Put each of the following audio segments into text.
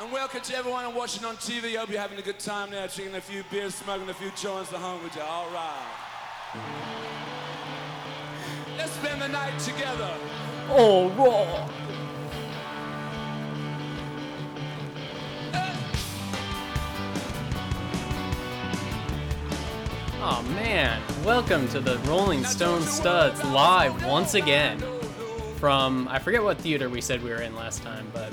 And welcome to everyone watching on TV. Hope you're having a good time now, drinking a few beers, smoking a few joints at home with you. All right. Let's spend the night together. Oh, raw. Oh man, welcome to the Rolling Stone Studs live once again from I forget what theater we said we were in last time, but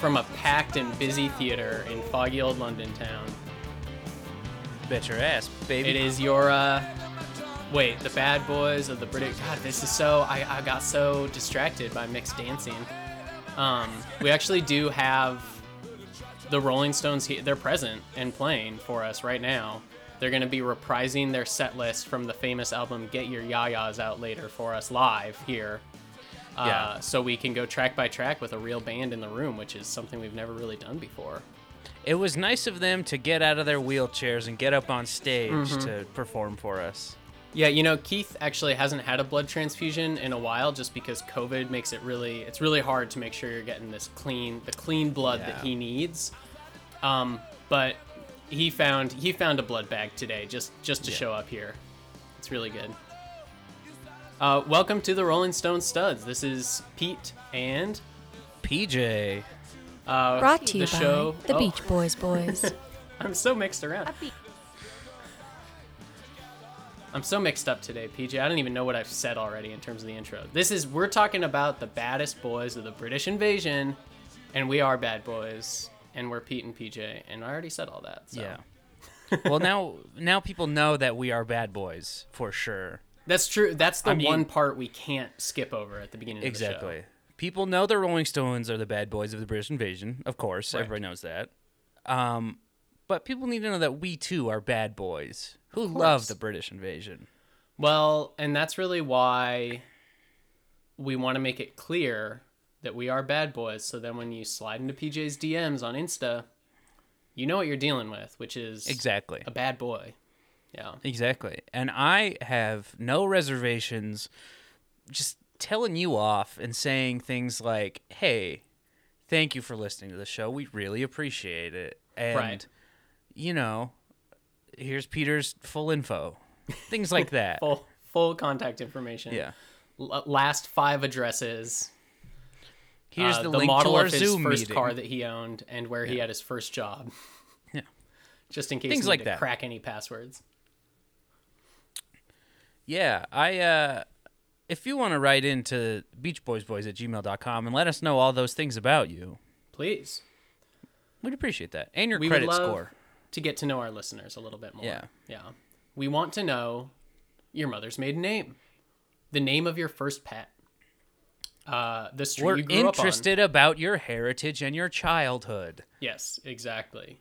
from a packed and busy theater in foggy old London town. Bet your ass, baby. It is your uh wait, the bad boys of the British God, this is so I, I got so distracted by Mick's dancing. Um we actually do have the Rolling Stones he- they're present and playing for us right now. They're going to be reprising their set list from the famous album Get Your Yayas out later for us live here. Uh, Yeah. so we can go track by track with a real band in the room, which is something we've never really done before. It was nice of them to get out of their wheelchairs and get up on stage Mm-hmm. to perform for us. Yeah, you know, Keith actually hasn't had a blood transfusion in a while just because COVID makes it really it's really hard to make sure you're getting this clean the clean blood that he needs. Um, but he found he found a blood bag today just just to Yeah. show up here. It's really good. Uh, welcome to the Rolling Stone Studs. This is Pete and PJ. uh, Brought to you the by show. the oh, Beach Boys Boys. I'm so mixed around. I'm so mixed up today, PJ. I don't even know what I've said already in terms of the intro. This is we're talking about the baddest boys of the British invasion, and we are bad boys, and we're Pete and PJ, and I already said all that. So. Yeah. well, now now people know that we are bad boys for sure. That's true. That's the I mean- one part we can't skip over at the beginning. Of Exactly. the show. People know the Rolling Stones are the bad boys of the British invasion. Of course, Right. everybody knows that. Um, but people need to know that we too are bad boys who love the British invasion. Well, and that's really why we want to make it clear that we are bad boys. So then when you slide into PJ's DMs on Insta, you know what you're dealing with, which is Exactly. a bad boy. Yeah. Exactly. And I have no reservations just telling you off and saying things like, hey, thank you for listening to the show. We really appreciate it. And, Right. you know, here's Peter's full info. Things like that. Full full contact information. Yeah. L- last five addresses. Here's uh, the, the link model to our of his Zoom first meeting. car that he owned and where he had his first job. Yeah. Just in case Things you like that. crack any passwords. Yeah, I uh if you want to write into beachboysboys at gmail.com and let us know all those things about you, Please. we'd appreciate that. And your We credit score. to get to know our listeners a little bit more. Yeah. Yeah. We want to know your mother's maiden name, the name of your first pet, uh, the street We're you grew up on. interested about your heritage and your childhood. Yes, exactly.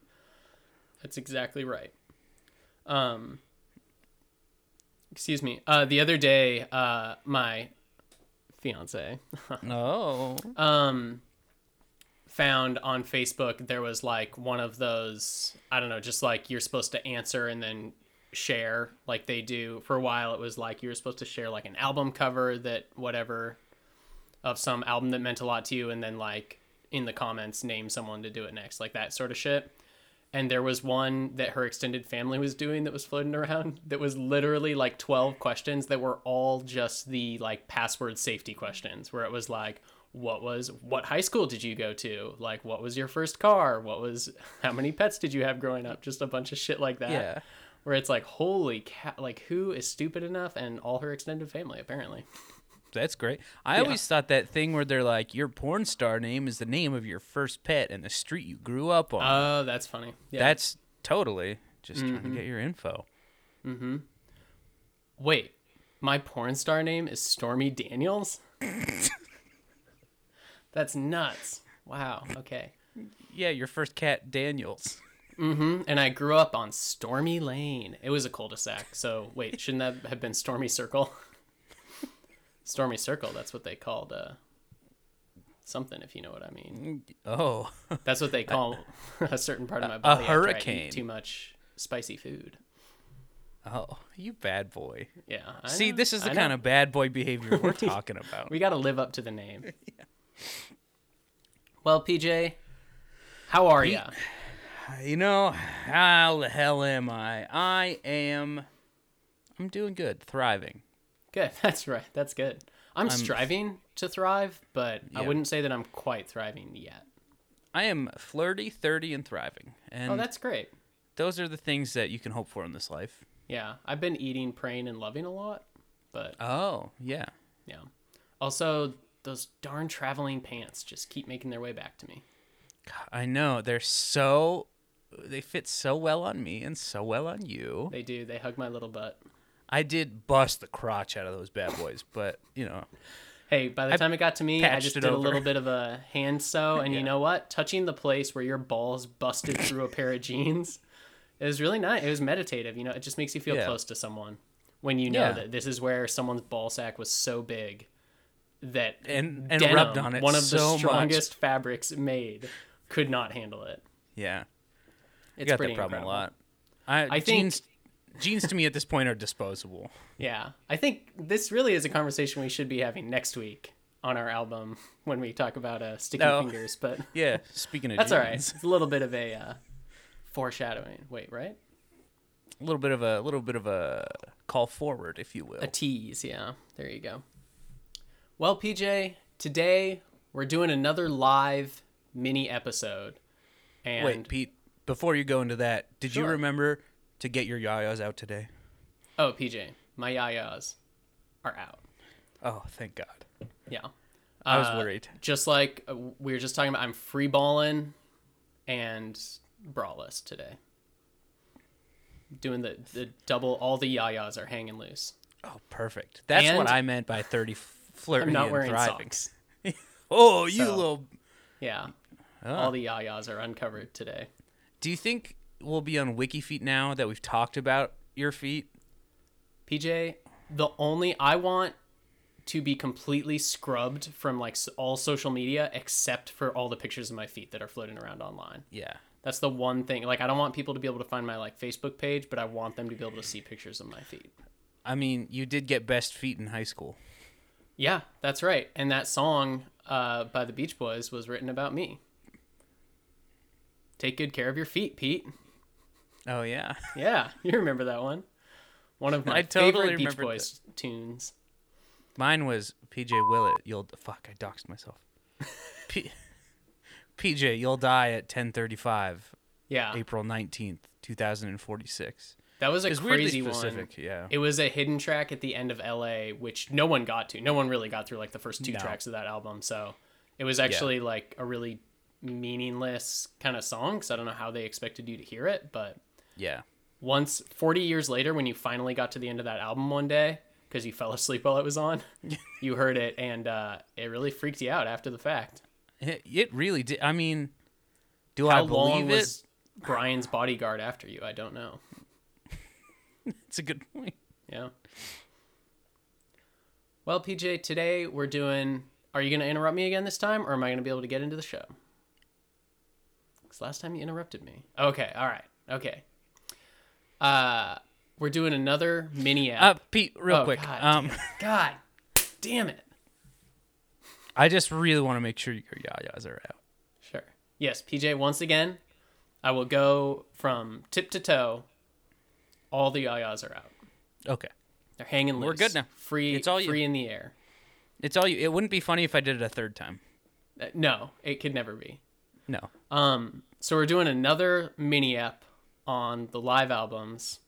That's exactly right. Um, excuse me. Uh, the other day, uh, my fiance, Oh. um found on Facebook there was like one of those I don't know, just like you're supposed to answer and then share like they do. For a while it was like you were supposed to share like an album cover that whatever of some album that meant a lot to you and then like in the comments name someone to do it next, like that sort of shit. And there was one that her extended family was doing that was floating around that was literally like 12 questions that were all just the like password safety questions where it was like what was what high school did you go to? Like what was your first car? What was how many pets did you have growing up? Just a bunch of shit like that. Yeah. Where it's like holy cat like who is stupid enough and all her extended family apparently. That's great. I always thought that thing where they're like, your porn star name is the name of your first pet and the street you grew up on. Oh, that's funny. Yeah. That's totally just trying Mm-hmm. to get your info. Mm-hmm. Wait, my porn star name is Stormy Daniels? That's nuts. Wow. Okay. Yeah, your first cat, Daniels. Mm-hmm. And I grew up on Stormy Lane. It was a cul-de-sac. So wait, shouldn't that have been Stormy Circle? Stormy Circle. That's what they called uh, something, if you know what I mean. Oh. That's what they call a certain part of my body. eat hurricane. too much spicy food. Oh, you bad boy. Yeah. I See, know, this is the I kind know. of bad boy behavior we're talking about. We got to live up to the name. yeah. Well, PJ, How are you? You know, how the hell am I? I am. I'm doing good, thriving. Good. That's right. That's good. I'm, striving to thrive, but I wouldn't say that I'm quite thriving yet. I am flirty, 30, and thriving. And Oh, that's great. those are the things that you can hope for in this life. Yeah, I've been eating, praying, and loving a lot, but Oh, yeah. yeah. Also, those darn traveling pants just keep making their way back to me. I know. They're so. They fit so well on me and so well on you. They do. They hug my little butt. I did bust the crotch out of those bad boys, but, you know. Hey, by the time it got to me, I just did a little bit of a hand sew, and you know what? Touching the place where your balls busted through a pair of jeans, it was really nice. It was meditative. You know, it just makes you feel Yeah. close to someone when you know Yeah. that this is where someone's ball sack was so big that And, and denim, rubbed on it one of so the much. strongest fabrics made, could not handle it. Yeah. It's I got pretty that problem incredible. a lot. I, I think- jeans, jeans to me at this point are disposable. Yeah, I think this really is a conversation we should be having next week on our album when we talk about uh, sticky No. fingers. But Yeah. Speaking of that's all right. It's a little bit of a uh, foreshadowing. Wait, right? a little bit of a little bit of a call forward, if you will. A tease. Yeah, there you go. Well, PJ, today we're doing another live mini episode. And Wait, Pete. Before you go into that, did you remember to get your yayas out today? oh, PJ, my yayas are out. Oh, thank God. Yeah. I was Uh, worried. Just like uh, we were just talking about, I'm free balling and braless today. Doing the, the double, all the yayas are hanging loose. Oh, perfect. That's what I meant by thirty f- flirty I'm not and wearing thriving. socks. Oh, you So- little. Yeah. Oh. All the yayas are uncovered today. Do you think we'll be on Wiki Feet now that we've talked about your feet? PJ, the only I want to be completely scrubbed from like all social media except for all the pictures of my feet that are floating around online. Yeah. That's the one thing. Like I don't want people to be able to find my like Facebook page, but I want them to be able to see pictures of my feet. I mean, you did get best feet in high school. Yeah, that's right. And that song uh, by the Beach Boys was written about me. Take good care of your feet, Pete. Oh yeah. Yeah, you remember that one. One of my I totally favorite Beach Boys tunes. Mine was PJ Willett. You'll fuck. I doxed myself. P- PJ, you'll die at 10:35, Yeah, April 19th, 2046. that was a crazy one. Yeah. It was a hidden track at the end of LA, which no one got to. No one really got through like the first two No. tracks of that album. So it was actually like a really meaningless kind of song because I don't know how they expected you to hear it. But yeah. once, 40 years later, when you finally got to the end of that album one day, because you fell asleep while it was on, you heard it and uh, it really freaked you out after the fact. It, it really did. I mean, do How I believe it? Brian's bodyguard after you? I don't know. It's a good point. Yeah. Well, PJ, today we're doing. Are you going to interrupt me again this time, or am I going to be able to get into the show? Because last time you interrupted me. Okay, all right, okay. Uh, we're doing another mini app. Uh. Pete, real Oh, quick. God Um, God, damn it. I just really want to make sure your yayas are out. Sure. Yes, PJ. Once again, I will go from tip to toe. All the yayas are out. Okay. They're hanging loose. We're good now. Free. It's all you. free in the air. It's all you. It wouldn't be funny if I did it a third time. Uh, No, it could never be. No. Um, so we're doing another mini app on the live albums.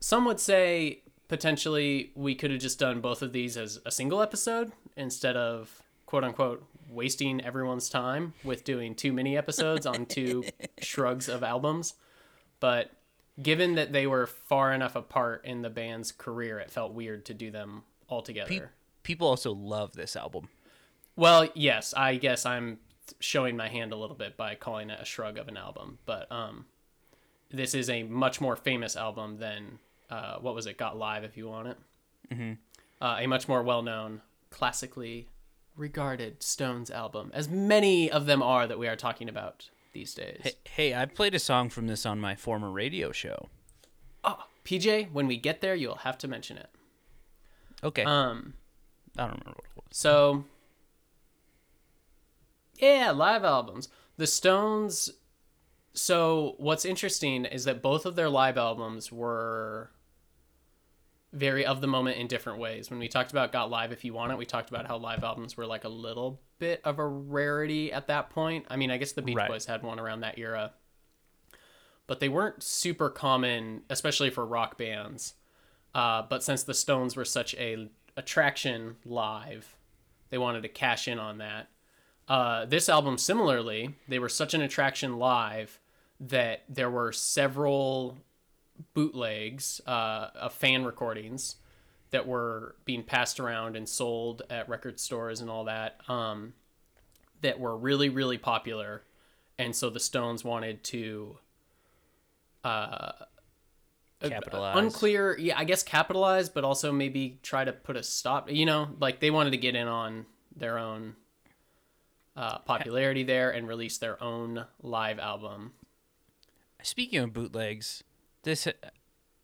Some would say potentially we could have just done both of these as a single episode instead of quote unquote wasting everyone's time with doing two mini episodes on two shrugs of albums. But given that they were far enough apart in the band's career, it felt weird to do them all together. Pe- people also love this album. Well, yes, I guess I'm showing my hand a little bit by calling it a shrug of an album, but um, this is a much more famous album than uh, what was it? Got Live, if you want it. Mm-hmm. Uh, a much more well-known, classically regarded Stones album, as many of them are that we are talking about these days. Hey, hey, I played a song from this on my former radio show. Oh, PJ, when we get there, you'll have to mention it. Okay. Um, I don't remember what it was. So, yeah, live albums. The Stones. So what's interesting is that both of their live albums were very of the moment in different ways. When we talked about Got Live If You Want It, we talked about how live albums were like a little bit of a rarity at that point. I mean, I guess the Beach Right. Boys had one around that era. But they weren't super common, especially for rock bands. Uh, but since the Stones were such a attraction live, they wanted to cash in on that. Uh, this album, similarly, they were such an attraction live that there were several bootlegs uh, of fan recordings that were being passed around and sold at record stores and all that um, that were really really popular and so the stones wanted to uh, Capitalize. unclear yeah i guess capitalize but also maybe try to put a stop you know like they wanted to get in on their own uh, popularity there and release their own live album Speaking of bootlegs, this uh,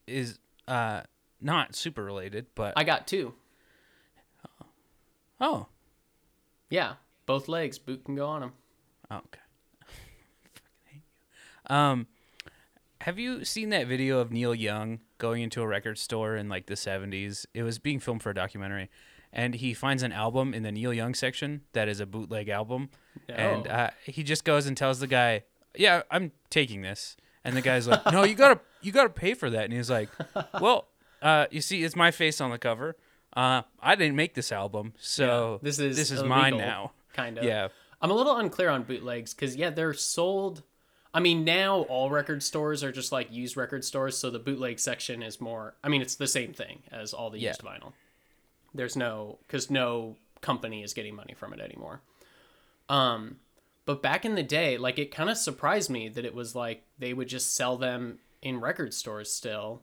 is uh not super related, but i got two. Oh, yeah both legs boot can go on them oh okay. Fucking hate you. Um, have you seen that video of Neil Young going into a record store in like the '70s? It was being filmed for a documentary, and he finds an album in the Neil Young section that is a bootleg album, and uh, he just goes and tells the guy, "Yeah, I'm taking this," and the guy's like, "No, you gotta you gotta pay for that," and he's like, "Well, uh, you see, it's my face on the cover. Uh, I didn't make this album, so this is this is mine illegal, now." kind of Yeah. i'm a little unclear on bootlegs because yeah they're sold i mean now all record stores are just like used record stores so the bootleg section is more i mean it's the same thing as all the Yeah. used vinyl there's no because no company is getting money from it anymore um but back in the day like it kind of surprised me that it was like they would just sell them in record stores still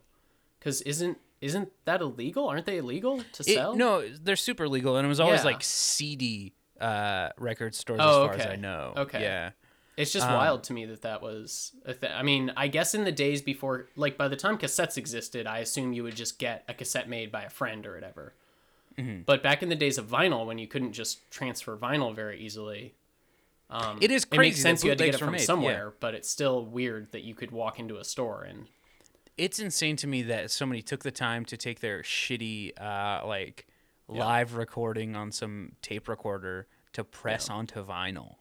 because isn't isn't that illegal aren't they illegal to It- sell no, they're super legal, and it was always Yeah. like CD uh, record stores, Oh, as far as. I know. Okay. Yeah. It's just wild to me that that was a thing. I mean, I guess in the days before, like by the time cassettes existed, I assume you would just get a cassette made by a friend or whatever. Mm-hmm. But back in the days of vinyl, when you couldn't just transfer vinyl very easily, um, It is It makes crazy sense you had to get it from made, yeah. somewhere, but it's still weird that you could walk into a store and It's insane to me that somebody took the time to take their shitty, uh, like, live recording on some tape recorder to press onto vinyl.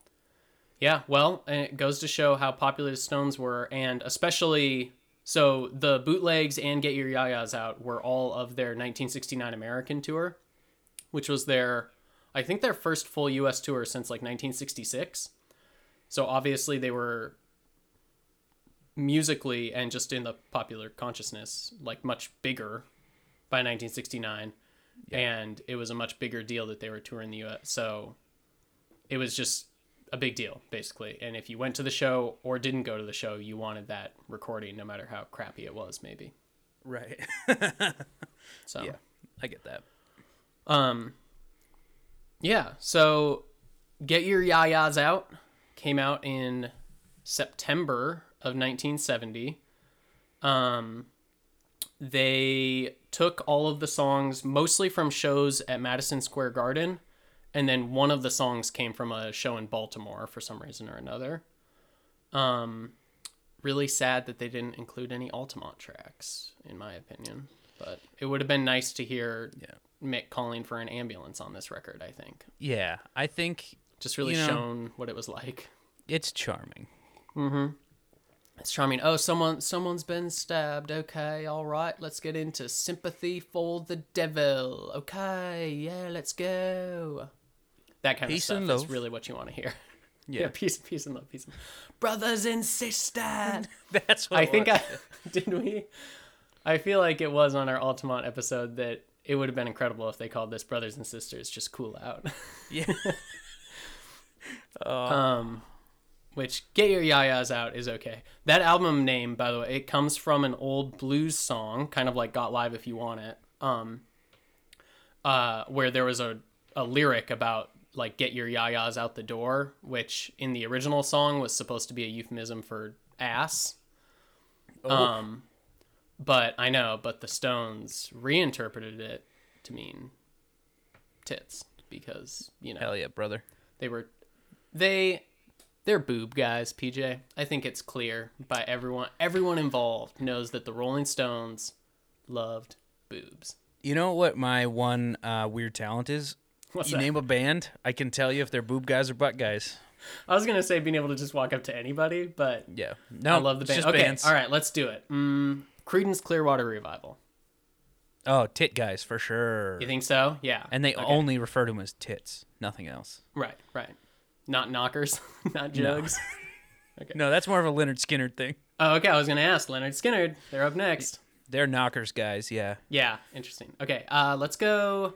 Yeah, well, and it goes to show how popular the Stones were, and especially so the bootlegs and Get Your Yayas Out were all of their 1969 American tour, which was their, I think, their first full U.S. tour since like 1966. So obviously they were musically and just in the popular consciousness like much bigger by 1969 and it was a much bigger deal that they were touring the US so it was just a big deal basically and if you went to the show or didn't go to the show you wanted that recording no matter how crappy it was maybe Right. so yeah, I get that. um yeah so get your yayas out came out in september of 1970 um they took all of the songs mostly from shows at madison square garden and then one of the songs came from a show in baltimore for some reason or another um really sad that they didn't include any altamont tracks in my opinion but it would have been nice to hear Yeah. Mick calling for an ambulance on this record, I think. Yeah, I think Just really You know- shown what it was like. it's charming. Mm-hmm. It's charming. Oh, someone someone's been stabbed. Okay, all right. Let's get into sympathy for the devil. Okay, yeah, let's go. That kind Peace of and stuff is really what you want to hear. Yeah, Yeah, peace, peace and love, peace and love. Brothers and sisters. that's what I think. I did we. I feel like it was on our Altamont episode that it would have been incredible if they called this "Brothers and Sisters." Just cool out. Yeah. um, which "Get Your Yayas Out" is okay. That album name, by the way, it comes from an old blues song, kind of like "Got Live If You Want It," um, uh, where there was a a lyric about like "Get your yayas out the door," which in the original song was supposed to be a euphemism for ass. Um, but I know, but the Stones reinterpreted it to mean tits because you know Hell yeah, brother. they were they They're boob guys, PJ. I think it's clear by everyone. Everyone involved knows that the Rolling Stones loved boobs. You know what my one uh, weird talent is? What's you that? name a band, I can tell you if they're boob guys or butt guys. I was gonna say being able to just walk up to anybody, but Yeah. No, I love the band. Okay, bands. all right, let's do it. Mm, Creedence Clearwater Revival. Oh, tit guys for sure. You think so? Yeah. And they Okay. only refer to them as tits, nothing else. right, right. Not knockers, not jugs. No, that's more of a Lynyrd Skynyrd thing. Oh, okay. I was gonna ask Lynyrd Skynyrd. They're up next. They're knockers guys, yeah. Yeah, interesting. Okay, uh, let's go.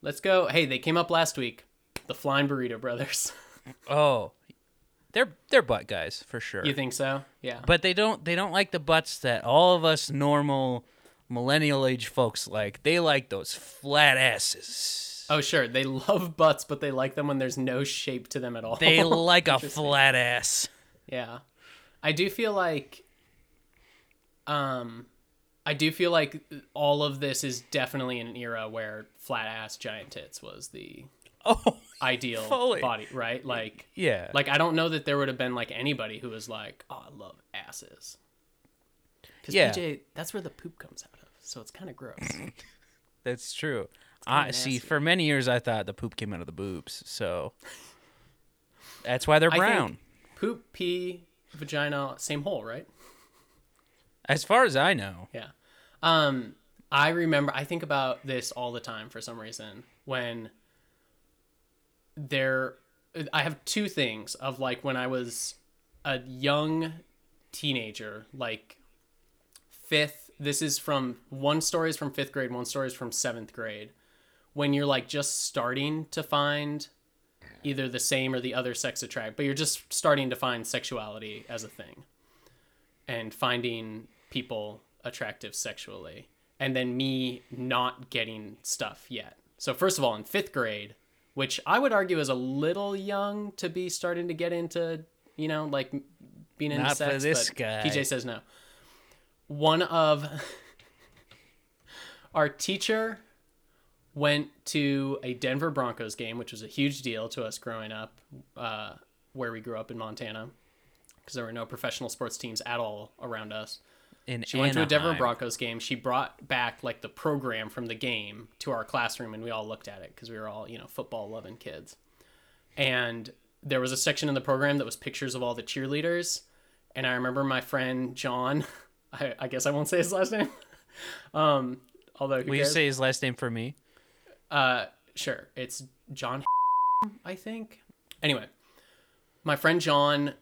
Let's go. Hey, they came up last week. The Flying Burrito Brothers. Oh, they're they're butt guys for sure. you think so? Yeah. but they don't they don't like the butts that all of us normal millennial age folks like. They like those flat asses. oh, sure. They love butts, but they like them when there's no shape to them at all. They like a flat ass. Yeah. I do feel like um I do feel like all of this is definitely an era where flat ass giant tits was the Oh, ideal Fully. body, right? Like yeah. like I don't know that there would have been like anybody who was like, "Oh, I love asses." Cuz Yeah. PJ, that's where the poop comes out of. So it's kind of gross. That's true. I see. For many years, I thought the poop came out of the boobs, so that's why they're brown. poop, pee, vagina, same hole, right? As far as I know, Yeah. Um, I remember, I think about this all the time for some reason when there, I have two things of like when I was a young teenager, like fifth, this is from one story is from fifth grade, one story is from seventh grade. When you're like just starting to find either the same or the other sex attract, but you're just starting to find sexuality as a thing and finding people attractive sexually and then me not getting stuff yet so first of all in fifth grade which i would argue is a little young to be starting to get into you know like being into Not for this guy. pj says no one of our teacher went to a denver broncos game which was a huge deal to us growing up uh, where we grew up in montana because there were no professional sports teams at all around us. In She went to a Denver Broncos game. She brought back like the program from the game to our classroom, and we all looked at it because we were all you know football loving kids. And there was a section in the program that was pictures of all the cheerleaders, and I remember my friend John. I, I guess I won't say his last name. um, although Will you say his last name for me? Uh, sure. It's John, I think. Anyway, my friend John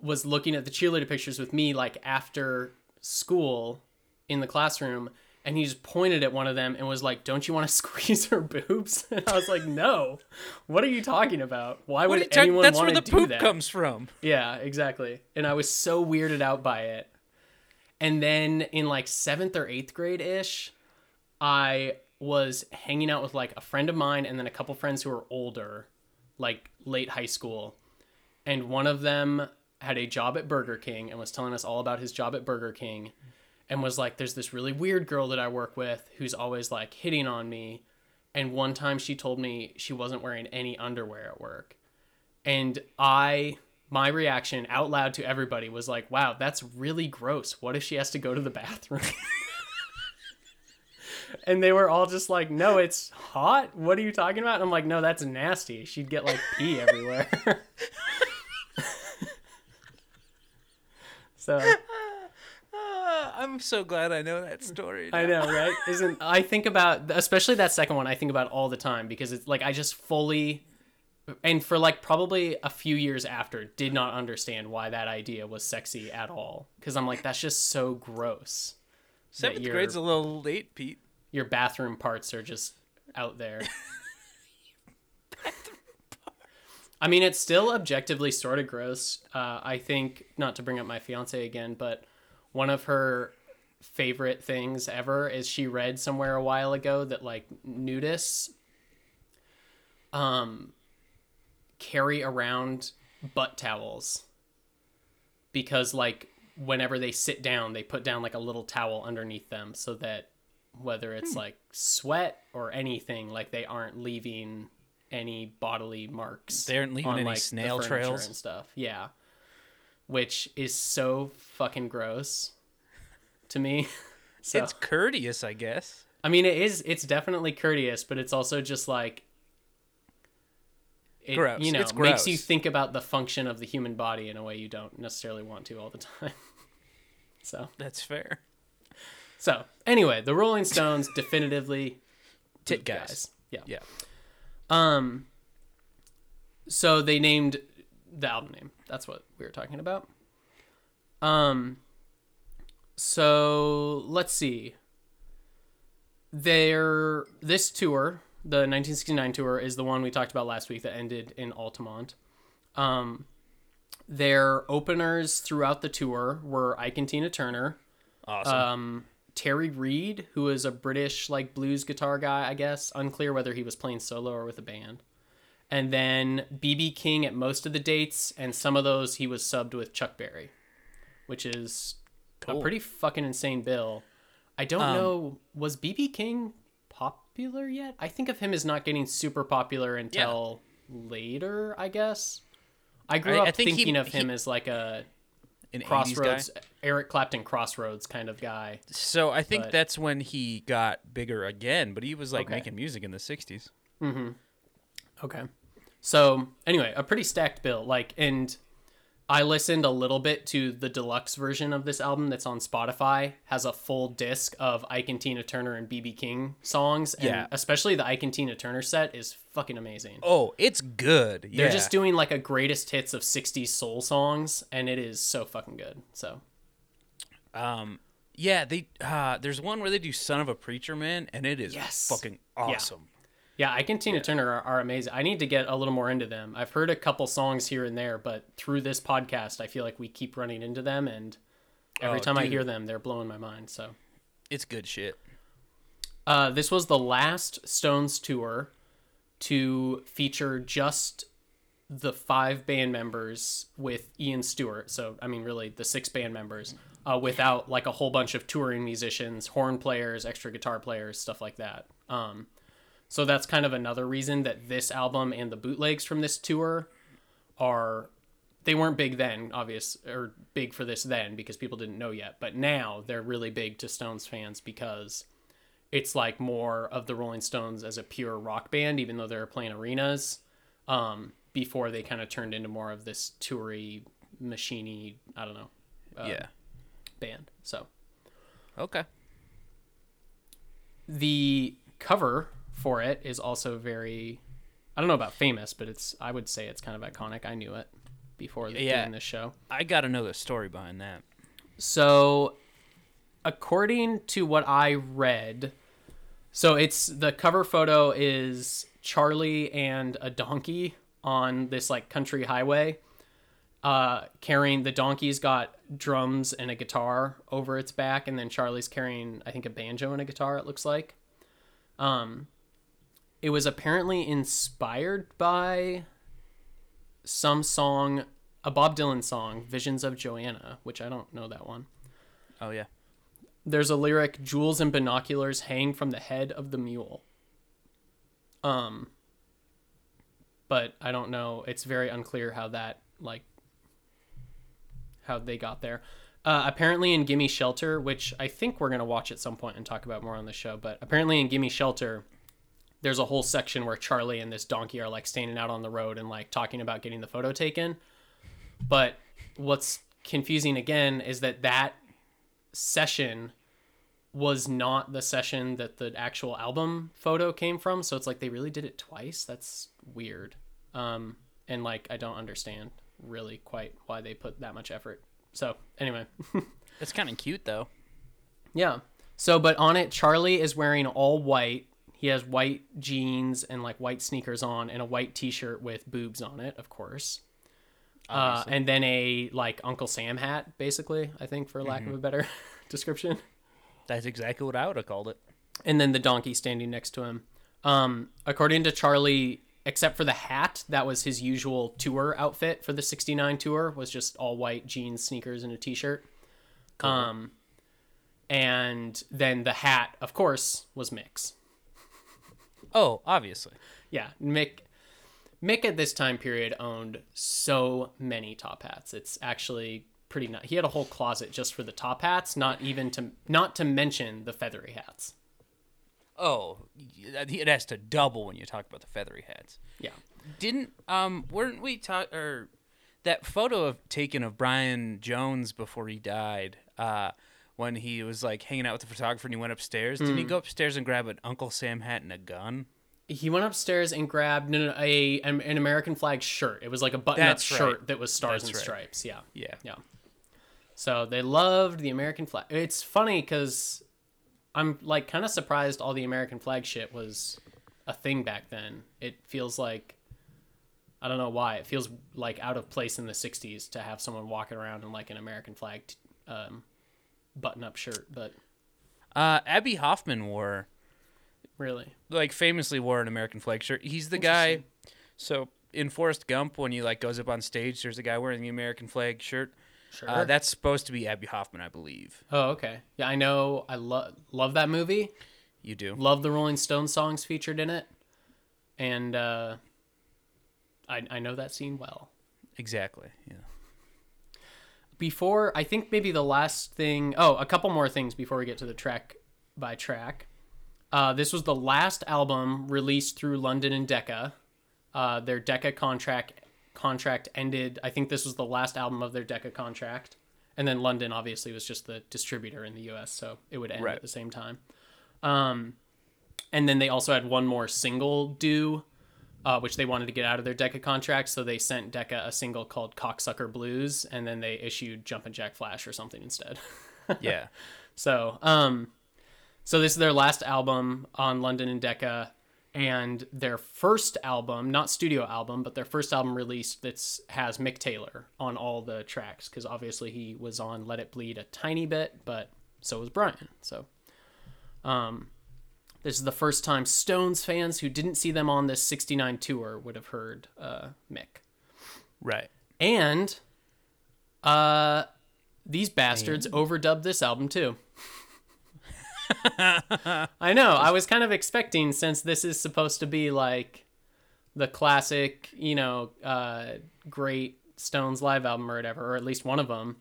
was looking at the cheerleader pictures with me like after school in the classroom and he just pointed at one of them and was like, "Don't you want to squeeze her boobs?" And I was like, "No. What are you talking about? Why would talking- anyone That's want where to the do poop that?" comes from. Yeah, exactly. And I was so weirded out by it. And then in like seventh or eighth grade ish, I was hanging out with like a friend of mine and then a couple friends who were older, like late high school. And one of them had a job at Burger King and was telling us all about his job at Burger King and was like, There's this really weird girl that I work with who's always like hitting on me. And one time she told me she wasn't wearing any underwear at work and I my reaction out loud to everybody was like, "Wow, that's really gross. What if she has to go to the bathroom?" and they were all just like, "No, it's hot. What are you talking about?" And I'm like, "No, that's nasty. She'd get like pee everywhere." so I'm so glad I know that story. I know, right? Isn't I think about especially that second one I think about all the time because it's like I just fully and for like probably a few years after did not understand why that idea was sexy at all because I'm like that's just so gross. Seventh grade's a little late, Pete. Your bathroom parts are just out there. I mean, it's still objectively sort of gross. Uh, I think, not to bring up my fiance again, but one of her favorite things ever is she read somewhere a while ago that like nudists um carry around butt towels because like whenever they sit down they put down like a little towel underneath them so that whether it's like sweat or anything like they aren't leaving any bodily marks. They aren't leaving on, any like, snail trails? and stuff. Yeah, which is so fucking gross to me. so, It's courteous, I guess. I mean, it is. It's definitely courteous, but it's also just like. It, Gross. You know, It's makes you think about the function of the human body in a way you don't necessarily want to all the time. so, That's fair. so anyway, the Rolling Stones definitively Tit boob guys. Yeah. Yeah. Um. So they named the album name. That's what we were talking about. Um. So let's see. Their this tour, the 1969 tour, is the one we talked about last week that ended in Altamont. Um, their openers throughout the tour were Ike and Tina Turner, Awesome. um, Terry Reid, who is a British like blues guitar guy, I guess. Unclear whether he was playing solo or with a band. And then BB King at most of the dates, and some of those he was subbed with Chuck Berry, which is a pretty fucking insane bill. I don't Um, know, was BB King popular yet? I think of him as not getting super popular until later, I guess. I grew I- up I think he- thinking of he- him as like a An 80s guy. Crossroads, Eric Clapton Crossroads kind of guy. So I think but- that's when he got bigger again, but he was like Okay. making music in the 60s. Mhm. Okay. So anyway, a pretty stacked bill. Like, and I listened a little bit to the deluxe version of this album that's on Spotify. Has a full disc of Ike and Tina Turner and BB King songs. And Yeah. especially the Ike and Tina Turner set is fucking amazing. Oh, it's good. They're just doing like a greatest hits of 60s soul songs, and it is so fucking good. So um yeah, they uh there's one where they do Son of a Preacher Man and it is Yes. fucking awesome. Yeah, Ike and Tina Turner are, are amazing. I need to get a little more into them. I've heard a couple songs here and there, but through this podcast, I feel like we keep running into them, and every Oh, time I hear them, they're blowing my mind. So, It's good shit. uh, this was the last Stones tour to feature just the five band members with Ian Stewart. So, I mean, really, the six band members uh, without like a whole bunch of touring musicians, horn players, extra guitar players, stuff like that. Um, so that's kind of another reason that this album and the bootlegs from this tour are they weren't big then, obvious or big for this then because people didn't know yet, but now they're really big to Stones fans because it's like more of the Rolling Stones as a pure rock band, even though they're playing arenas. Um, before they kind of turned into more of this toury, machiney, I don't know, uh, yeah. band. So Okay. the cover for it is also very I don't know about famous, but it's I would say it's kind of iconic. I knew it before Yeah. doing this show. I got to know the story behind that. So according to what I read, so it's the cover photo is Charlie and a donkey on this like country highway. Uh, carrying the donkey's got drums and a guitar over its back, and then Charlie's carrying, I think, a banjo and a guitar. It looks like. Um, it was apparently inspired by some song, a Bob Dylan song, "Visions of Johanna," which I don't know that one. Oh yeah. There's a lyric, "Jewels and binoculars hang from the head of the mule." Um, but I don't know. It's very unclear how that like how they got there. Uh, apparently in Gimme Shelter, which I think we're gonna watch at some point and talk about more on the show, but apparently in Gimme Shelter, there's a whole section where Charlie and this donkey are like standing out on the road and like talking about getting the photo taken. But what's confusing again is that that session was not the session that the actual album photo came from. So it's like they really did it twice. That's weird. Um, and like I don't understand really quite why they put that much effort. So anyway, It's kind of cute though. yeah. So but on it, Charlie is wearing all white. He has white jeans and like white sneakers on, and a white T-shirt with boobs on it, of course. Uh, and then a like Uncle Sam hat, basically. I think, for lack of a better description. That's exactly what I would have called it. and then the donkey standing next to him. Um, according to Charlie, except for the hat, that was his usual tour outfit for the '69 tour. Was just all white jeans, sneakers, and a t-shirt. Um, and then the hat, of course, was Mick's. Oh, obviously. Yeah, Mick. Mick at this time period owned so many top hats. It's actually pretty. He had a whole closet just for the top hats, not even to not to mention the feathery hats. Oh, it has to double when you talk about the feathery hats. Yeah. Didn't um weren't we talk or that photo of taken of Brian Jones before he died? Uh, when he was like hanging out with the photographer and he went upstairs. Didn't he Hmm. go upstairs and grab an Uncle Sam hat and a gun? He went upstairs and grabbed no, no, a an, an American flag shirt. It was like a button-up That's right. shirt that was stars That's and right. stripes. Yeah. Yeah. Yeah. So they loved the American flag. It's funny because I'm like kind of surprised all the American flag shit was a thing back then. It feels like I don't know why it feels like out of place in the '60s to have someone walking around in like an American flag um, button-up shirt, but Uh, Abbie Hoffman wore really, like famously wore an American flag shirt. He's the guy. So in Forrest Gump, when he like goes up on stage, there's a guy wearing the American flag shirt. sure. Uh, that's supposed to be Abbie Hoffman, I believe. oh, okay. Yeah, I know. I love love that movie. You do. Love the Rolling Stones songs featured in it, and uh, I I know that scene well. Exactly. Yeah. Before I think maybe the last thing oh a couple more things before we get to the track by track. Uh, this was the last album released through London and Decca. Uh, their Decca contract contract ended. I think this was the last album of their Decca contract, and then London obviously was just the distributor in the U.S., so it would end Right. at the same time. Um, and then they also had one more single due, uh, which they wanted to get out of their Decca contract, so they sent Decca a single called "Cocksucker Blues," and then they issued "Jumpin' Jack Flash" or something instead. Yeah. So, um, so this is their last album on London and Decca, and their first album, not studio album, but their first album released that has Mick Taylor on all the tracks because obviously he was on Let It Bleed a tiny bit, but so was Brian. So, um, this is the first time Stones fans who didn't see them on this '69 tour would have heard uh, Mick. right. And uh these bastards overdubbed this album too. I know. I was kind of expecting since this is supposed to be like the classic, you know, uh great Stones live album or whatever, or at least one of them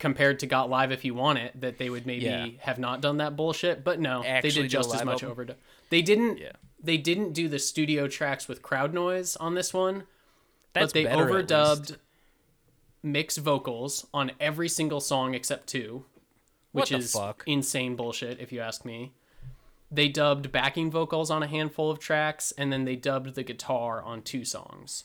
compared to Got Live If You Want It that they would maybe Yeah. have not done that bullshit, but no, Actually they did just as much overdub. They didn't Yeah. they didn't do the studio tracks with crowd noise on this one That's but they better, overdubbed Mick's vocals on every single song except two, which is fuck? insane bullshit if you ask me. They dubbed backing vocals on a handful of tracks, and then they dubbed the guitar on two songs.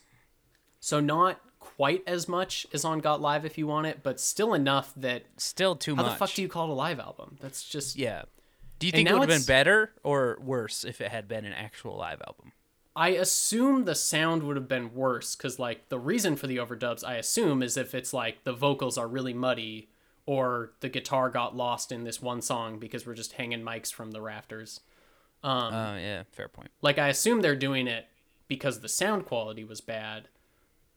So not quite as much as on Got Live if you want it, but still enough that Still too how much. How the fuck do you call it a live album? That's just Yeah. Do you think it would have been better or worse if it had been an actual live album? I assume the sound would have been worse because, like, the reason for the overdubs, I assume, is if it's like the vocals are really muddy or the guitar got lost in this one song because we're just hanging mics from the rafters. Um, Oh yeah, fair point. Like, I assume they're doing it because the sound quality was bad,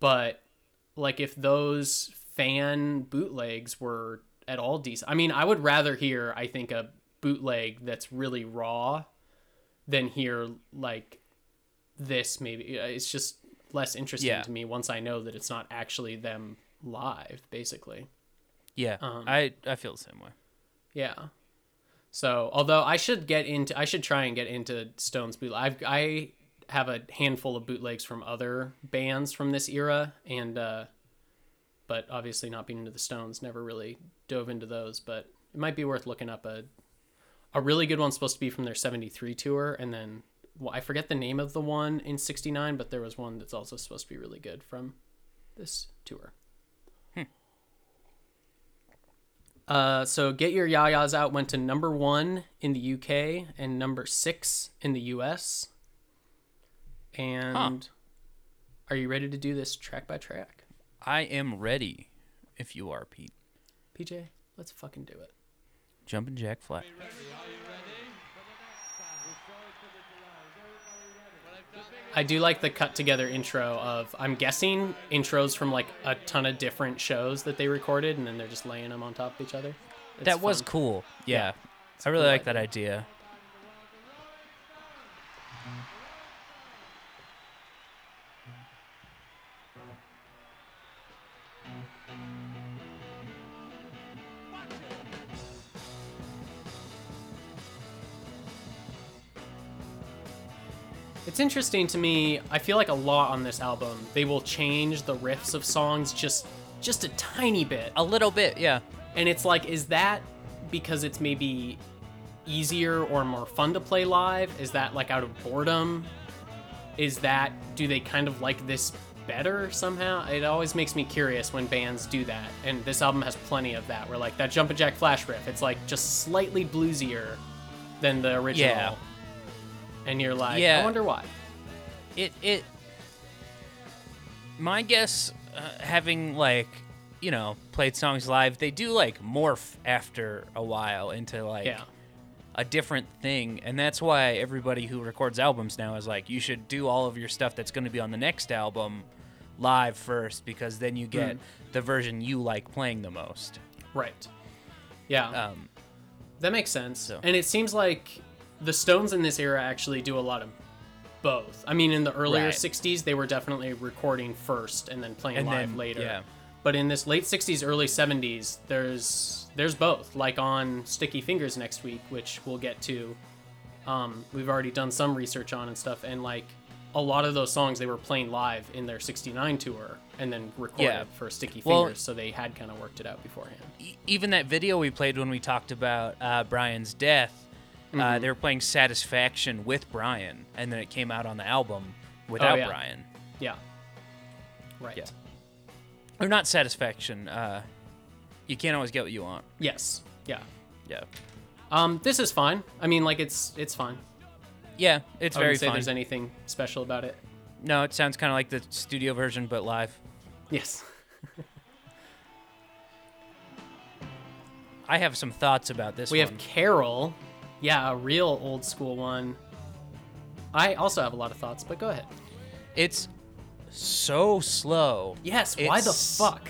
but like, if those fan bootlegs were at all decent, I mean, I would rather hear, I think, a bootleg that's really raw than hear like this maybe Uh, it's just less interesting Yeah. to me once i know that it's not actually them live basically Yeah, Um, I I feel the same way. yeah so although i should get into i should try and get into stones boot i've i have a handful of bootlegs from other bands from this era and uh but obviously not being into the stones never really dove into those but it might be worth looking up a a really good one's supposed to be from their 73 tour and then well, i forget the name of the one in 69 but there was one that's also supposed to be really good from this tour. Uh, so get your yayas out went to number one in the uk and number six in the us and are you ready to do this track by track I am ready. If you are Pete, pj let's fucking do it jumping jack flash. I do like the cut together intro of I'm guessing intros from like a ton of different shows that they recorded and then they're just laying them on top of each other. It's that was fun. cool. Yeah, I really cool like that idea. It's interesting to me. I feel like a lot on this album, they will change the riffs of songs just just a tiny bit. A little bit, yeah. And it's like is that because it's maybe easier or more fun to play live? Is that like out of boredom? Is that do they kind of like this better somehow? It always makes me curious when bands do that. And this album has plenty of that where like that Jumpin' Jack Flash riff, it's like just slightly bluesier than the original. Yeah. And you're like, Yeah. I wonder why. it it my guess uh, having like you know played songs live they do like morph after a while into like Yeah. a different thing and that's why everybody who records albums now is like you should do all of your stuff that's going to be on the next album live first because then you get Mm. the version you like playing the most Right. Yeah. um That makes sense. So- And it seems like the Stones in this era actually do a lot of both. I mean, in the earlier Right. 60s, they were definitely recording first and then playing And live then- later. yeah. But in this late 60s, early 70s, there's there's both. Like on Sticky Fingers next week, which we'll get to. Um, we've already done some research on and stuff, and like a lot of those songs they were playing live in their 69 tour and then recorded Yeah. for Sticky Well- Fingers, so they had kind of worked it out beforehand. e- even that video we played when we talked about uh, Brian's death, Mm-hmm. uh, they were playing Satisfaction with Brian, and then it came out on the album without Oh, yeah. Brian. Yeah. Right. Yeah. Or not Satisfaction. Uh, you can't always get what you want. Yes. Yeah. Yeah. Um, this is fine. I mean, like it's it's fine. Yeah, it's I very say fun. there's anything special about it. No, it sounds kind of like the studio version, but live. Yes. I have some thoughts about this We one. have Carol. Yeah, a real old school one. I also have a lot of thoughts, but go ahead. It's so slow. Yes. Why the fuck?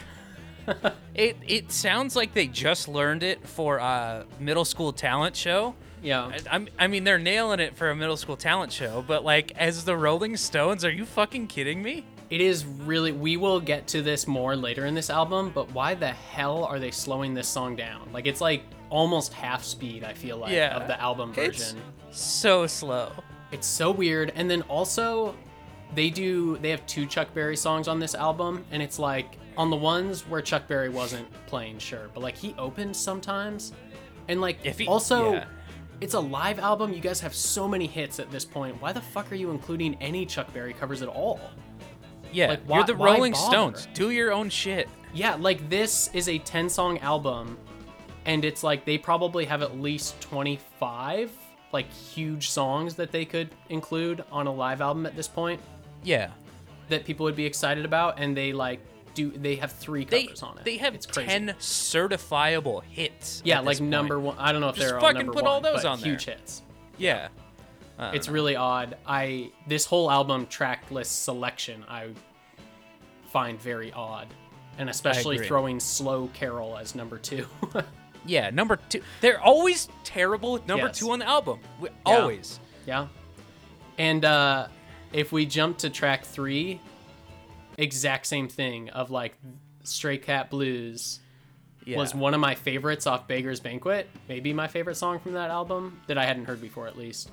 It it sounds like they just learned it for a middle school talent show. Yeah. I, I'm- I mean, they're nailing it for a middle school talent show, but like, as the Rolling Stones, are you fucking kidding me? It is really. We will get to this more later in this album, but why the hell are they slowing this song down? Like it's like almost half speed. I feel like Yeah. of the album version. It's so slow. It's so weird. And then also, they do they have two Chuck Berry songs on this album, and it's like on the ones where Chuck Berry wasn't playing, sure, but like he opened sometimes, and like If he- also. yeah. It's a live album. You guys have so many hits at this point. Why the fuck are you including any Chuck Berry covers at all? Yeah, Like, why- you're the Rolling? Stones. Do your own shit. Yeah, like this is a 10 song album, and it's like they probably have at least 25 like huge songs that they could include on a live album at this point Yeah, that people would be excited about, and they like do they have three they covers on it. they have it's crazy. ten certifiable hits. Yeah, like this point. number one. I don't know if Just they're all fucking number put one, all those on there. huge hits. Yeah, It's know. really odd. I this whole album track list selection I find very odd, and especially throwing "Slow Carol" as number two. yeah. Number two, they're always terrible number Yes. two on the album. We- Yeah. Always. Yeah. And uh if we jump to track three, exact same thing of like Stray Cat Blues Yeah. was one of my favorites off Beggars Banquet. Maybe my favorite song from that album that I hadn't heard before at least.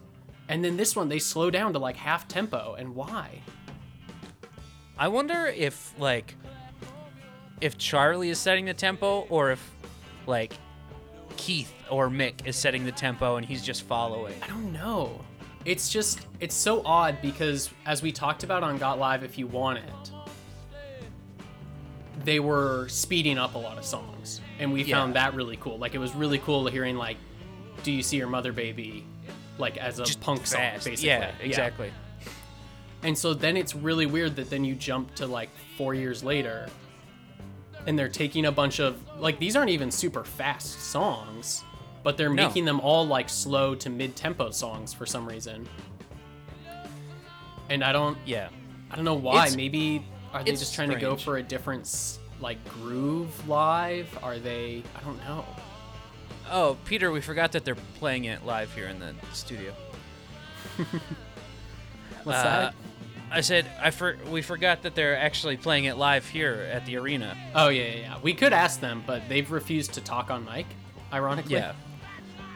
And then this one they slow down to like half tempo and why? I wonder if like if Charlie is setting the tempo or if like Keith or Mick is setting the tempo and he's just following. I don't know. It's just it's so odd because as we talked about on Got Live if you want it, they were speeding up a lot of songs. And we Yeah. found that really cool. Like it was really cool hearing like Do You See Your Mother Baby like as a punk song basically. Yeah, exactly. And so then it's really weird that then you jump to like 4 years later and they're taking a bunch of like these aren't even super fast songs, but they're No. making them all like slow to mid-tempo songs for some reason. And I don't Yeah. I don't know why. It's- Maybe are they just trying to go for a different like groove live? Are they I don't know. Oh, Peter, we forgot that they're playing it live here in the studio. What's Uh, that? I said I for we forgot that they're actually playing it live here at the arena. Oh yeah, yeah, yeah. We could ask them, but they've refused to talk on mic. Ironically. Yeah.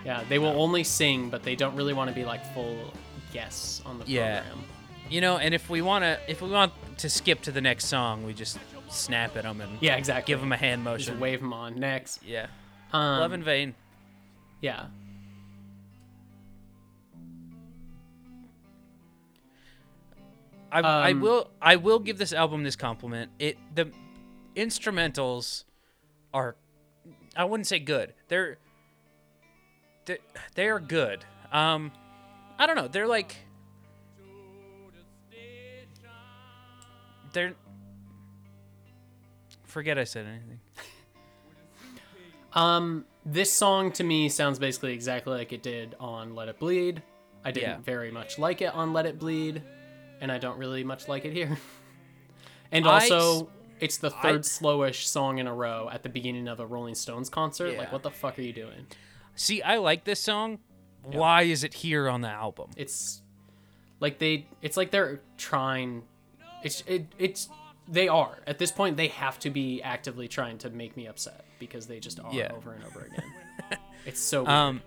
Yeah, they will only sing, but they don't really want to be like full guests on the Yeah. program. You know, and if we want to, if we want to skip to the next song, we just snap at them and Yeah, exactly. give them a hand Just motion. wave them on. Next. Yeah. Um, Love in vain. Yeah. I, I Um, will I will give this album this compliment. It the instrumentals are I wouldn't say good. They're they they are good. Um I don't know. They're like they're forget I said anything. Um, this song to me sounds basically exactly like it did on Let It Bleed. I didn't Yeah. very much like it on Let It Bleed, and I don't really much like it here. and also, s- it's the I- third slowish song in a row at the beginning of a Rolling Stones concert. Like, what the fuck are you doing? See, I like this song. Why is it here on the album? It's like they. It's like they're trying. It's it. It's they are at this point. They have to be actively trying to make me upset because they just are Yeah. over and over again. it's so. Weird. Um,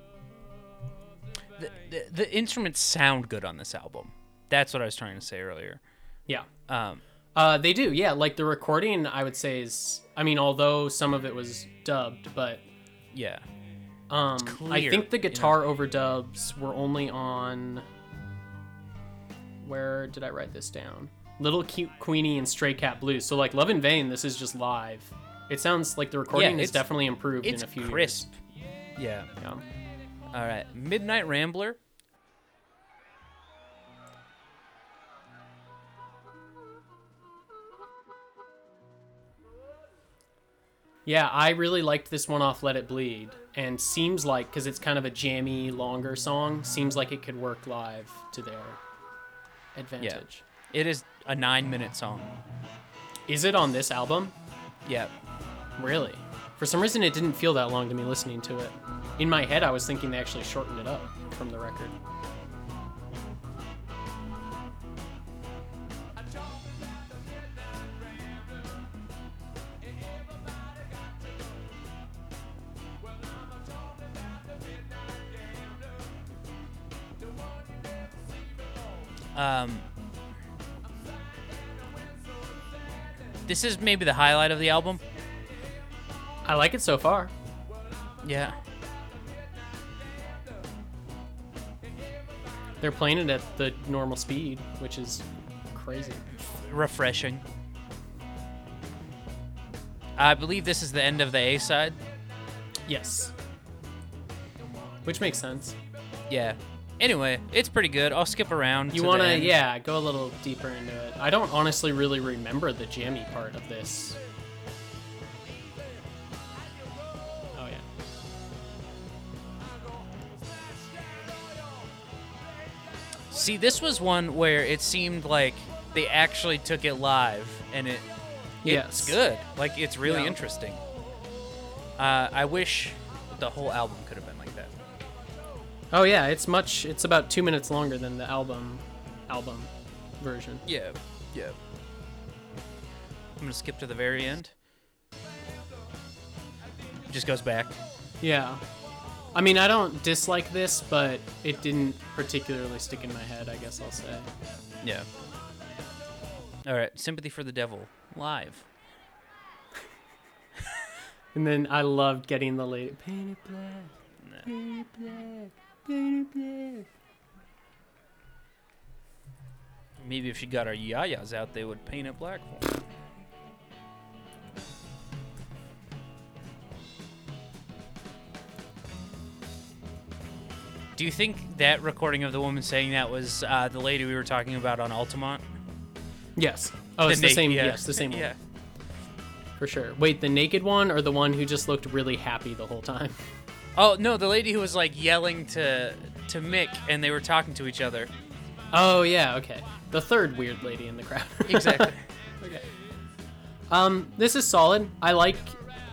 the, the the instruments sound good on this album. That's what I was trying to say earlier. yeah. Um, Uh, they do, yeah. Like the recording, I would say is. I mean, although some of it was dubbed, but yeah, um, I think the you know? guitar overdubs were only on. Where did I write this down? Little Cute Queenie and Stray Cat Blues. So like Love in Vain, this is just live. It sounds like the recording is definitely improved in a few crisp. Yeah. Yeah. All right, Midnight Rambler. Yeah, I really liked this one off Let It Bleed, and seems like because it's kind of a jammy, longer song, seems like it could work live to their advantage. It is a nine-minute song. Is it on this album? Yep. Really? For some reason, it didn't feel that long to me listening to it. In my head, I was thinking they actually shortened it up from the record. This is maybe the highlight of the album. I like it so far. Yeah. They're playing it at the normal speed, which is crazy. Refreshing. I believe this is the end of the A side. Yes. Which makes sense. Yeah. Anyway, it's pretty good. I'll skip around. You to want to, yeah, go a little deeper into it. I don't honestly really remember the jammy part of this. Oh, yeah. See, this was one where it seemed like they actually took it live, and it Yes. it's good. Like it's really Yeah. interesting. Uh, I wish the whole album could have been. Oh, yeah, it's much, it's about two minutes longer than the album, album version. Yeah, yeah. I'm gonna skip to the very end. It just goes back. Yeah. I mean, I don't dislike this, but it didn't particularly stick in my head, I guess I'll say. Yeah. All right, sympathy for the devil live. And then I loved getting the late paint it black, paint it black. Maybe if she got her yayas out, they would paint it black for her. Do you think that recording of the woman saying that was uh, the lady we were talking about on Altamont? Yes. Oh, it's the, same. yeah. Yes, the same one. Yeah. For sure. Wait, the naked one or the one who just looked really happy the whole time? Oh no, the lady who was like yelling to to Mick, and they were talking to each other. Oh, yeah, okay. The third weird lady in the crowd. Exactly. okay. Um, this is solid. I like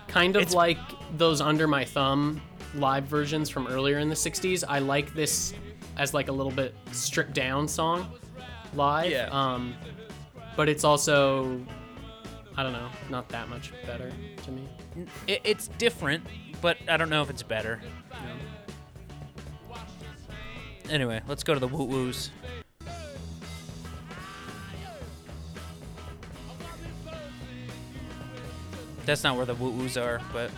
kind of It's- like those under my thumb live versions from earlier in the 60s. I like this as like a little bit stripped down song live. Yeah. Um, but it's also I don't know, not that much better to me. it, it's different, but I don't know if it's better. No. Anyway, let's go to the woo woos. That's not where the woo woos are, but.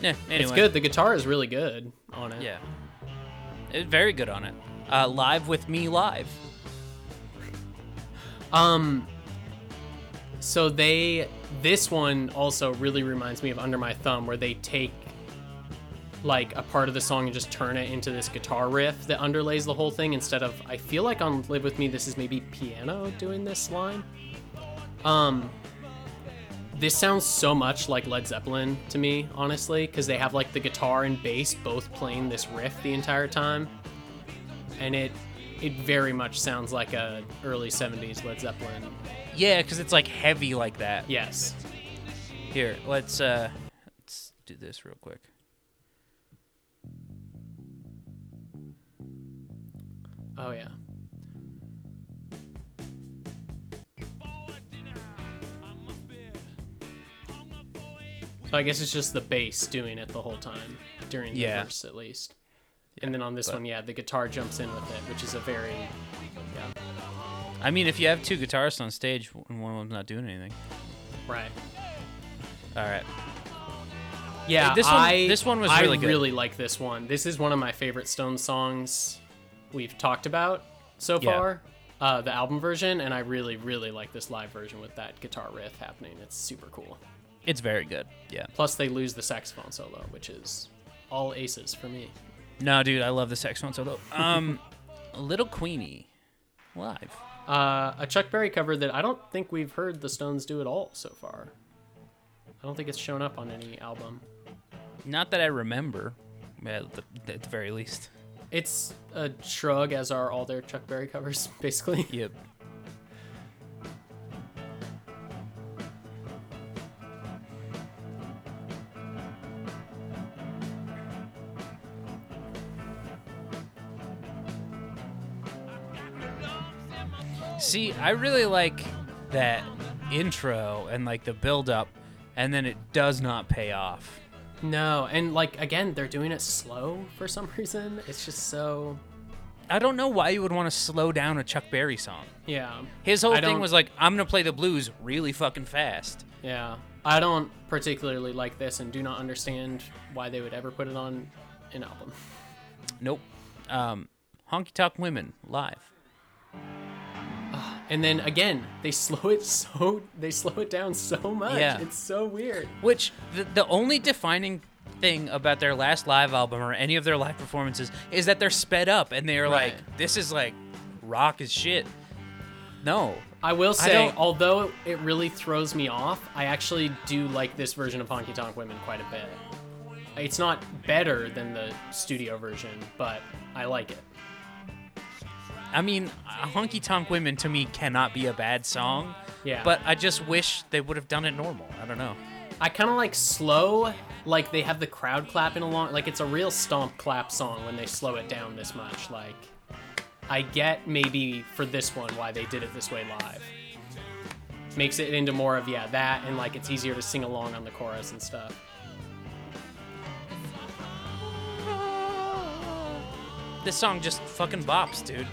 Yeah. Anyway, It's good. The guitar is really good on it. Yeah, it's very good on it. Uh, live with me live. Um. So they, this one also really reminds me of Under My Thumb, where they take like a part of the song and just turn it into this guitar riff that underlays the whole thing instead of I feel like on Live With Me this is maybe piano doing this line. Um this sounds so much like Led Zeppelin to me, honestly, because they have like the guitar and bass both playing this riff the entire time. And it it very much sounds like a early 70s Led Zeppelin. Yeah, because it's like heavy like that. Yes. Here, let's uh, let's do this real quick. Oh yeah. I guess it's just the bass doing it the whole time during the Yeah. verse at least. and then on this one, yeah, the guitar jumps in with it, which is a very yeah, I mean, if you have two guitarists on stage and one of them's not doing anything, right. all right. Yeah, This one- I, this one was I really good. really like this one. This is one of my favorite Stone songs we've talked about so Yeah. far. Uh, the album version, and I really, really like this live version with that guitar riff happening. It's super cool. It's very good. Yeah. Plus, they lose the saxophone solo, which is all aces for me. No, dude, I love the saxophone solo. Um, Little Queenie, live. Uh, a Chuck Berry cover that I don't think we've heard the Stones do at all so far. I don't think it's shown up on any album. Not that I remember, at the, at the very least. It's a shrug, as are all their Chuck Berry covers, basically. Yep. See, I really like that intro and like the build up, and then it does not pay off. No, and like again, they're doing it slow for some reason. It's just so I don't know why you would want to slow down a Chuck Berry song. yeah. His whole I thing don't- was like, I'm gonna play the blues really fucking fast. Yeah. I don't particularly like this and do not understand why they would ever put it on an album. Nope. Um, Honky Tonk Women live. And then again, they slow it so they slow it down so much. Yeah. It's so weird. Which the, the only defining thing about their last live album or any of their live performances is that they're sped up and they're Right. like, this is like rock as shit. No. I will say, don't- although it really throws me off, I actually do like this version of Honky Tonk Women quite a bit. It's not better than the studio version, but I like it. I mean, Honky Tonk Women to me cannot be a bad song. Yeah. But I just wish they would have done it normal. I don't know. I kind of like slow, like they have the crowd clapping along. Like it's a real stomp clap song when they slow it down this much. Like, I get maybe for this one why they did it this way live. Makes it into more of, yeah, that, and like it's easier to sing along on the chorus and stuff. This song just fucking bops, dude.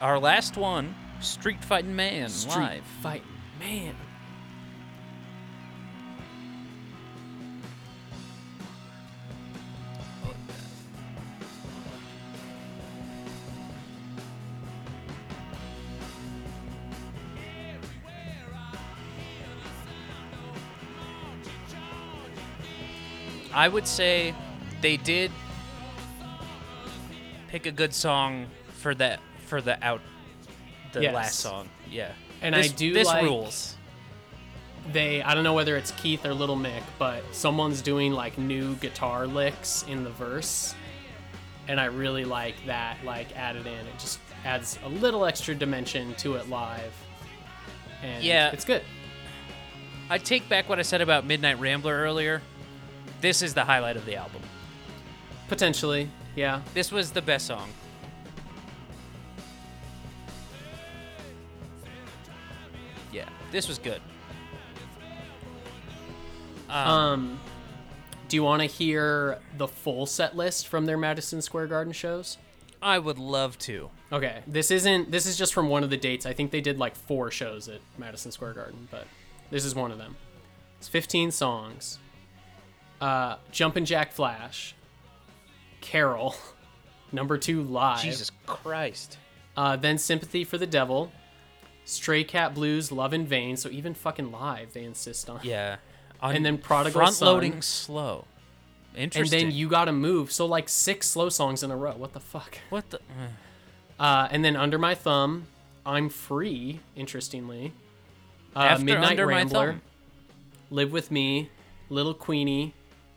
Our last one, Street Fighting Man Street live. fight, man. I would say they did pick a good song for that for the out the Yes. last song. Yeah. And this, I do this like- rules. they I don't know whether it's Keith or Little Mick, but someone's doing like new guitar licks in the verse. And I really like that like added in. It just adds a little extra dimension to it live. And Yeah. it's good. I take back what I said about Midnight Rambler earlier. This is the highlight of the album. Potentially, yeah. This was the best song. This was good. Um, do you want to hear the full set list from their Madison Square Garden shows? I would love to. Okay, this isn't. This is just from one of the dates. I think they did like four shows at Madison Square Garden, but this is one of them. It's 15 songs. Uh, Jumpin' Jack Flash, Carol, number two live. Jesus Christ. Uh, then Sympathy for the Devil, Stray Cat Blues, Love in Vain. So even fucking live, they insist on. Yeah. And then Prodigal front Son. loading slow. And then you gotta move. So like six slow songs in a row. What the fuck? what the? Uh, and then Under My Thumb, I'm Free. Interestingly, uh, After Midnight Under My Rambler, Thumb. Live with Me, Little Queenie,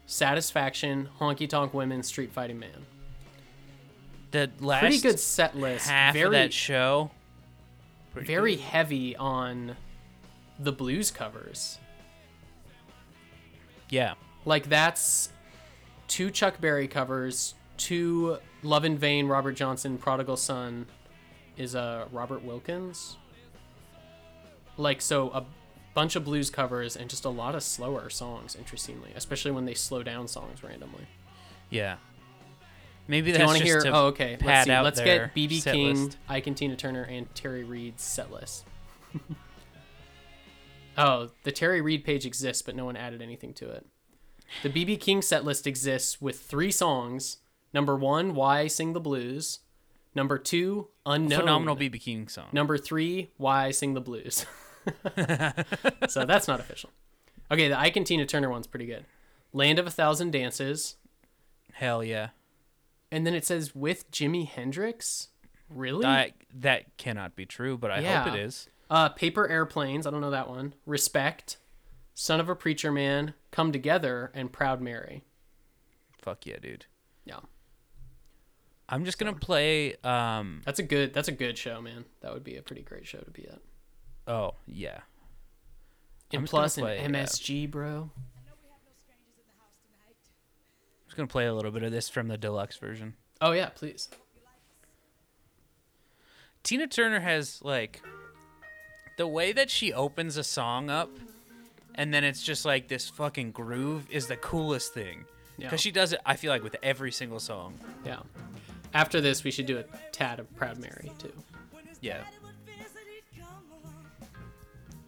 Satisfaction, Honky Tonk Women, Street Fighting Man. The last Pretty good set list. half very of that show. Pretty very good. heavy on the blues covers. Yeah. Like that's two Chuck Berry covers, two Love in Vain, Robert Johnson, Prodigal Son is uh, Robert Wilkins. Like so a bunch of blues covers and just a lot of slower songs, interestingly, especially when they slow down songs randomly. Yeah. Maybe that's you want to hear? Oh, okay. Let's see. Let's get BB King, list. Ike and Tina Turner, and Terry Reid's set list. oh, the Terry Reid page exists, but no one added anything to it. The BB King set list exists with three songs. Number one, Why Sing the Blues. Number two, Unknown. phenomenal BB King song. Number three, Why Sing the Blues. so that's not official. Okay, the Ike and Tina Turner one's pretty good. Land of a Thousand Dances. Hell yeah. And then it says with Jimi Hendrix. Really? I, that cannot be true, but I Yeah. hope it is. Uh, Paper Airplanes. I don't know that one. Respect. Son of a Preacher Man. Come Together. And Proud Mary. Fuck yeah, dude. Yeah, I'm just gonna play. Um. that's a good. That's a good show, man. That would be a pretty great show to be at. Oh yeah. And plus play, an uh, MSG, bro. I'm just gonna play a little bit of this from the deluxe version. Oh yeah, please. Tina Turner has like the way that she opens a song up and then it's just like this fucking groove is the coolest thing. Yeah. Because she does it, I feel like, with every single song. Yeah. After this, we should do a tad of Proud Mary too. Yeah.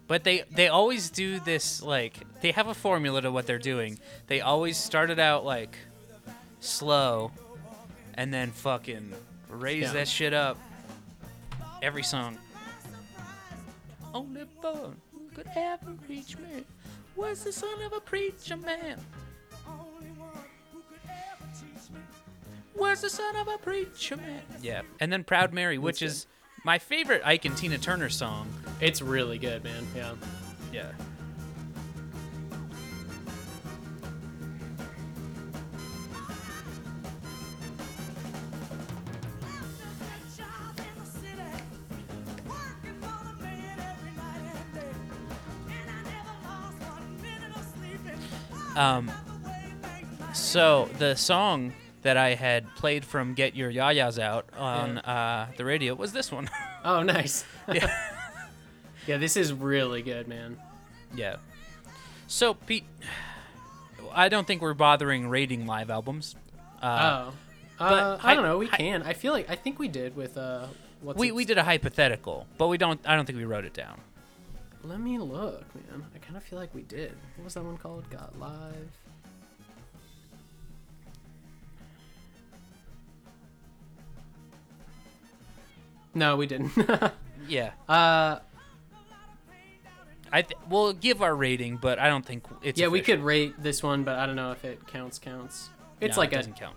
But they they always do this like they have a formula to what they're doing. They always start it out like slow and then fucking raise Yeah. that shit up every song. Only one who could ever reach me was the son of a preacher man. Was the son of a preacher man. Yeah. And then Proud Mary, which That's is my favorite Ike and Tina Turner song. It's really good, man. Yeah. Yeah. Um, so the song that I had played from "Get Your Yayas Out" on uh, the radio was this one. Oh, nice. yeah. Yeah, this is really good, man. yeah. So Pete, I don't think we're bothering rating live albums. Uh, oh. Uh, I don't know. We can. I feel like I think we did with uh. What's we we did a hypothetical, but we don't. I don't think we wrote it down. Let me look, man. I kind of feel like we did. What was that one called? Got live. No, we didn't. Yeah. uh, I th- we'll give our rating, but I don't think it's. yeah, we could rate this one, but I don't know if it counts. Counts. It's No, like it a doesn't count.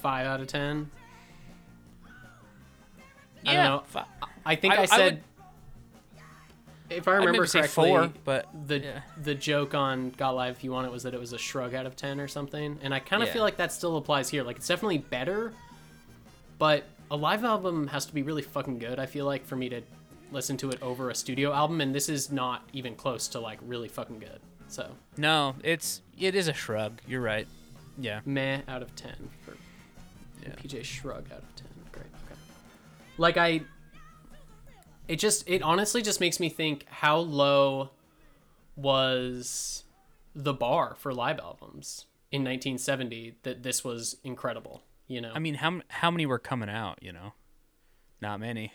five out of ten. I Yeah, don't know. fi- I think I- I, I said, would- if I remember correctly, four, but the yeah. the joke on Got Live If You Want It was that it was a shrug out of ten or something, and I kind of Yeah. feel like that still applies here. Like it's definitely better, but a live album has to be really fucking good. I feel like for me to listen to it over a studio album, and this is not even close to like really fucking good. So no, it's it is a shrug. You're right. Yeah. meh out of 10 for Yeah. PJ Shrug out of 10. Great. Okay. Like I it just it honestly just makes me think how low was the bar for live albums in 1970 that this was incredible, you know. I mean, how how many were coming out? You know, not many.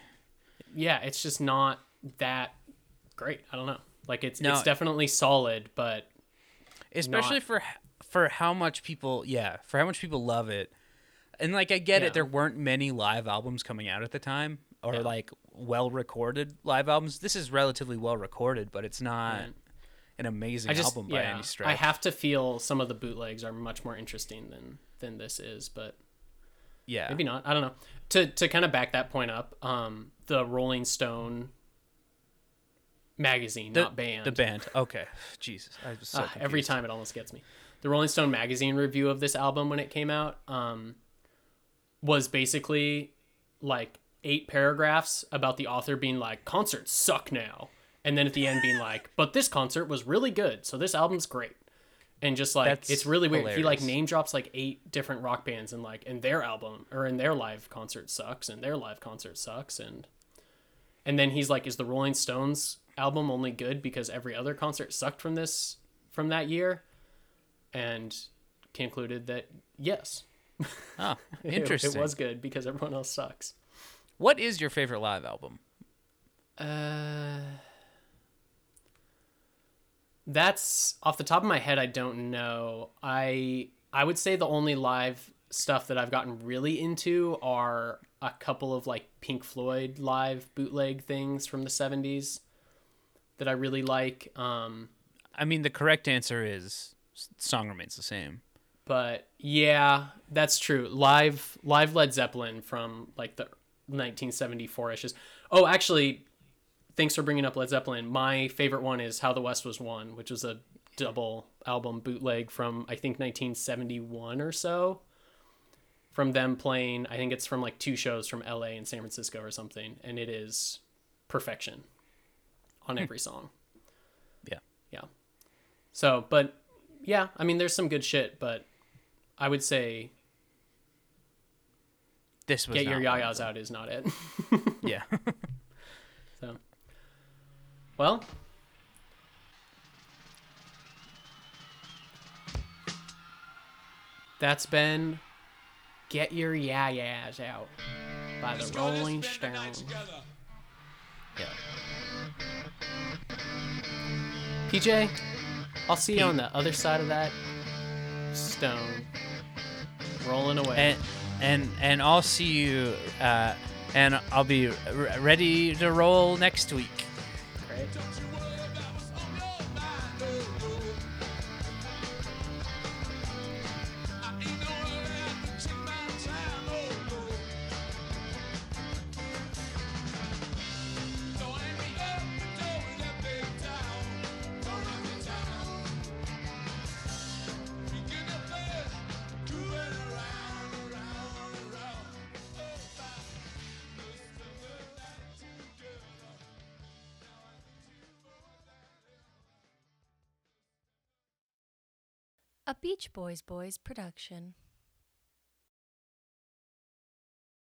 yeah, it's just not that great. I don't know. Like it's No. it's definitely solid, but especially not- for for how much people yeah for how much people love it and like i get Yeah. it there weren't many live albums coming out at the time or Yeah. like well recorded live albums this is relatively well recorded but it's not Right. an amazing just album by yeah, any stretch I have to feel some of the bootlegs are much more interesting than than this is, but yeah maybe not. I don't know. To to kind of back that point up, um, the Rolling Stone magazine, the, not band, the band okay jesus i was so Ah, every time it almost gets me. The Rolling Stone magazine review of this album when it came out um, was basically like eight paragraphs about the author being like, concerts suck now. And then at the end being like, but this concert was really good. So this album's great. And just like, That's it's really weird. He like name drops like eight different rock bands and like, and their album or in their live concert sucks and their live concert sucks. And, and then he's like, is the Rolling Stones album only good because every other concert sucked from this, from that year? and concluded that yes, oh it- interesting it, was good because everyone else sucks. What is your favorite live album Uh, that's off the top of my head. I don't know. I I would say the only live stuff that I've gotten really into are a couple of like Pink Floyd live bootleg things from the '70s that I really like. Um, i mean the correct answer is song remains the same but yeah, that's true. Live live Led Zeppelin from like the 1974 issues. Oh, actually, thanks for bringing up Led Zeppelin. My favorite one is How the West Was Won, which was a double album bootleg from I think 1971 or so. From them playing, I think it's from like two shows from LA and San Francisco or something, and it is perfection on hmm. every song. yeah Yeah. So, but yeah, I mean, there's some good shit, but I would say this was get your not one of yayas out is not it. yeah so, well, that's been Get Your Yayas Out by the Rolling Stones. yeah PJ, I'll see you on the other side of that stone, rolling away. and and and I'll see you uh and I'll be ready to roll next week. Great. A Beach Boys Boys production.